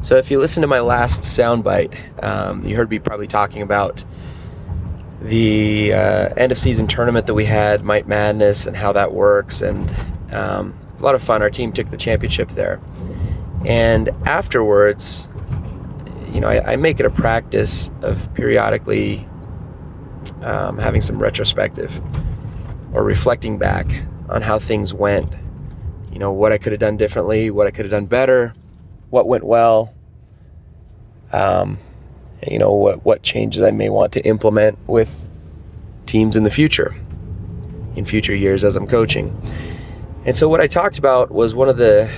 So, if you listen to my last soundbite, um, you heard me probably talking about the uh, end of season tournament that we had, Mite Madness, and how that works. And um, it was a lot of fun. Our team took the championship there. And afterwards, you know, I, I make it a practice of periodically um, having some retrospective or reflecting back on how things went. You know, what I could have done differently, what I could have done better, what went well. Um, you know what what changes I may want to implement with teams in the future, in future years as I'm coaching. And so what I talked about was one of the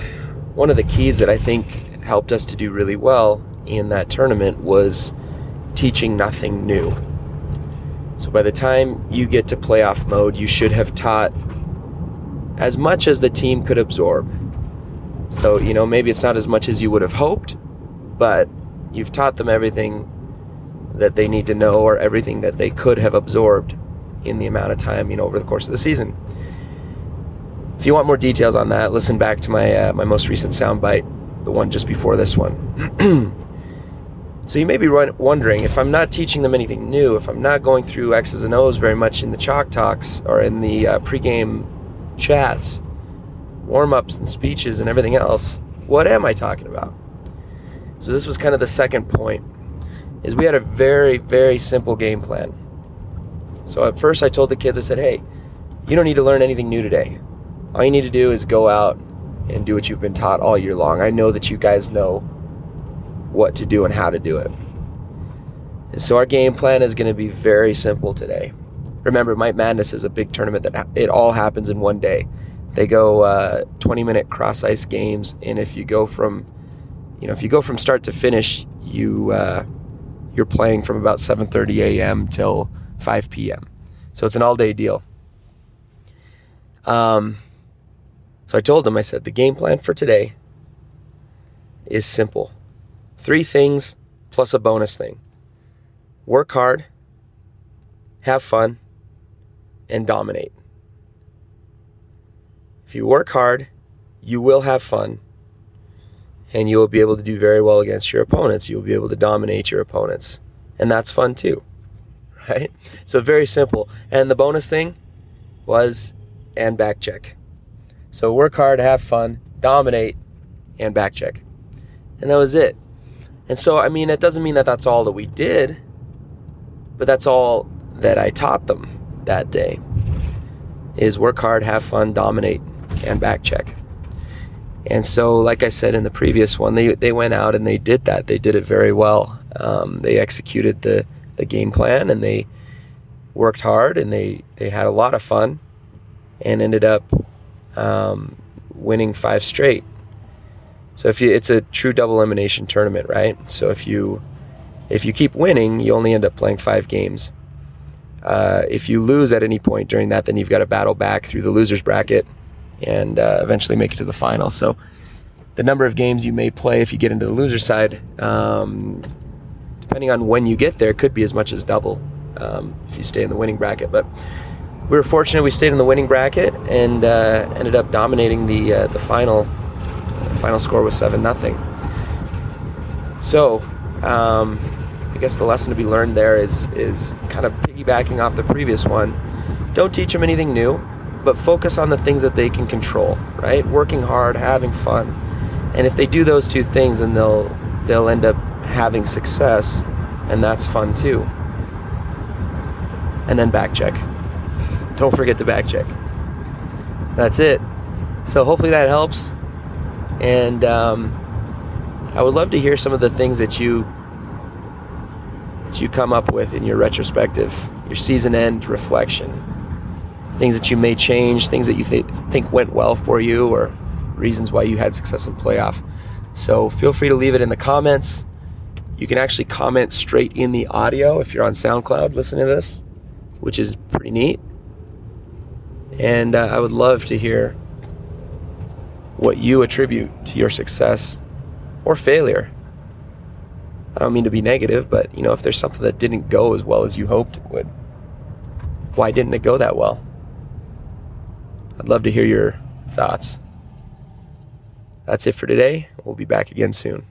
one of the keys that I think helped us to do really well in that tournament was teaching nothing new. So by the time you get to playoff mode, you should have taught as much as the team could absorb. So, you know, maybe it's not as much as you would have hoped, but you've taught them everything that they need to know or everything that they could have absorbed in the amount of time, you know, over the course of the season. If you want more details on that, listen back to my uh, my most recent soundbite, the one just before this one. so you may be wondering if I'm not teaching them anything new, if I'm not going through X's and O's very much in the chalk talks or in the uh, pregame chats, warm ups and speeches and everything else, what am I talking about? So this was kind of the second point is we had a very very simple game plan. So at first I told the kids I said, "Hey, you don't need to learn anything new today. All you need to do is go out and do what you've been taught all year long. I know that you guys know what to do and how to do it." And so our game plan is going to be very simple today. Remember, Mite Madness is a big tournament that it all happens in one day. They go uh, 20 minute cross ice games, and if you go from, you know, if you go from start to finish, you uh, you're playing from about 7:30 a.m. till 5 p.m. So it's an all-day deal. Um, so I told them, I said, the game plan for today is simple: three things plus a bonus thing. Work hard, have fun, and dominate. If you work hard, you will have fun and you'll be able to do very well against your opponents. You'll be able to dominate your opponents. And that's fun too. Right? So very simple. And the bonus thing was and back check. So work hard, have fun, dominate, and back check. And that was it. And so, I mean, it doesn't mean that that's all that we did, but that's all that I taught them that day is work hard, have fun, dominate, and back check. And so, like I said in the previous one, they, they went out and they did that. They did it very well. Um, they executed the, the game plan and they worked hard and they, they had a lot of fun and ended up um, winning five straight. So if you, it's a true double elimination tournament, right? So if you if you keep winning, you only end up playing five games. Uh, if you lose at any point during that, then you've got to battle back through the losers bracket and uh, eventually make it to the final. So the number of games you may play if you get into the loser side, um, depending on when you get there, could be as much as double um, if you stay in the winning bracket. But we were fortunate; we stayed in the winning bracket and uh, ended up dominating the uh, the final. The final score was seven nothing. So. Um, I guess the lesson to be learned there is is kind of piggybacking off the previous one. Don't teach them anything new but focus on the things that they can control, right? Working hard, having fun. And if they do those two things, then they'll they'll end up having success, and that's fun too. And then back check. Don't forget to back check. That's it. So hopefully that helps. And um, I would love to hear some of the things that you that you come up with in your retrospective, your season end reflection things that you may change, things that you th- think went well for you, or reasons why you had success in playoff. So feel free to leave it in the comments. You can actually comment straight in the audio if you're on SoundCloud listening to this, which is pretty neat. And uh, I would love to hear what you attribute to your success or failure. I don't mean to be negative, but you know, if there's something that didn't go as well as you hoped it would, why didn't it go that well? I'd love to hear your thoughts. That's it for today. We'll be back again soon.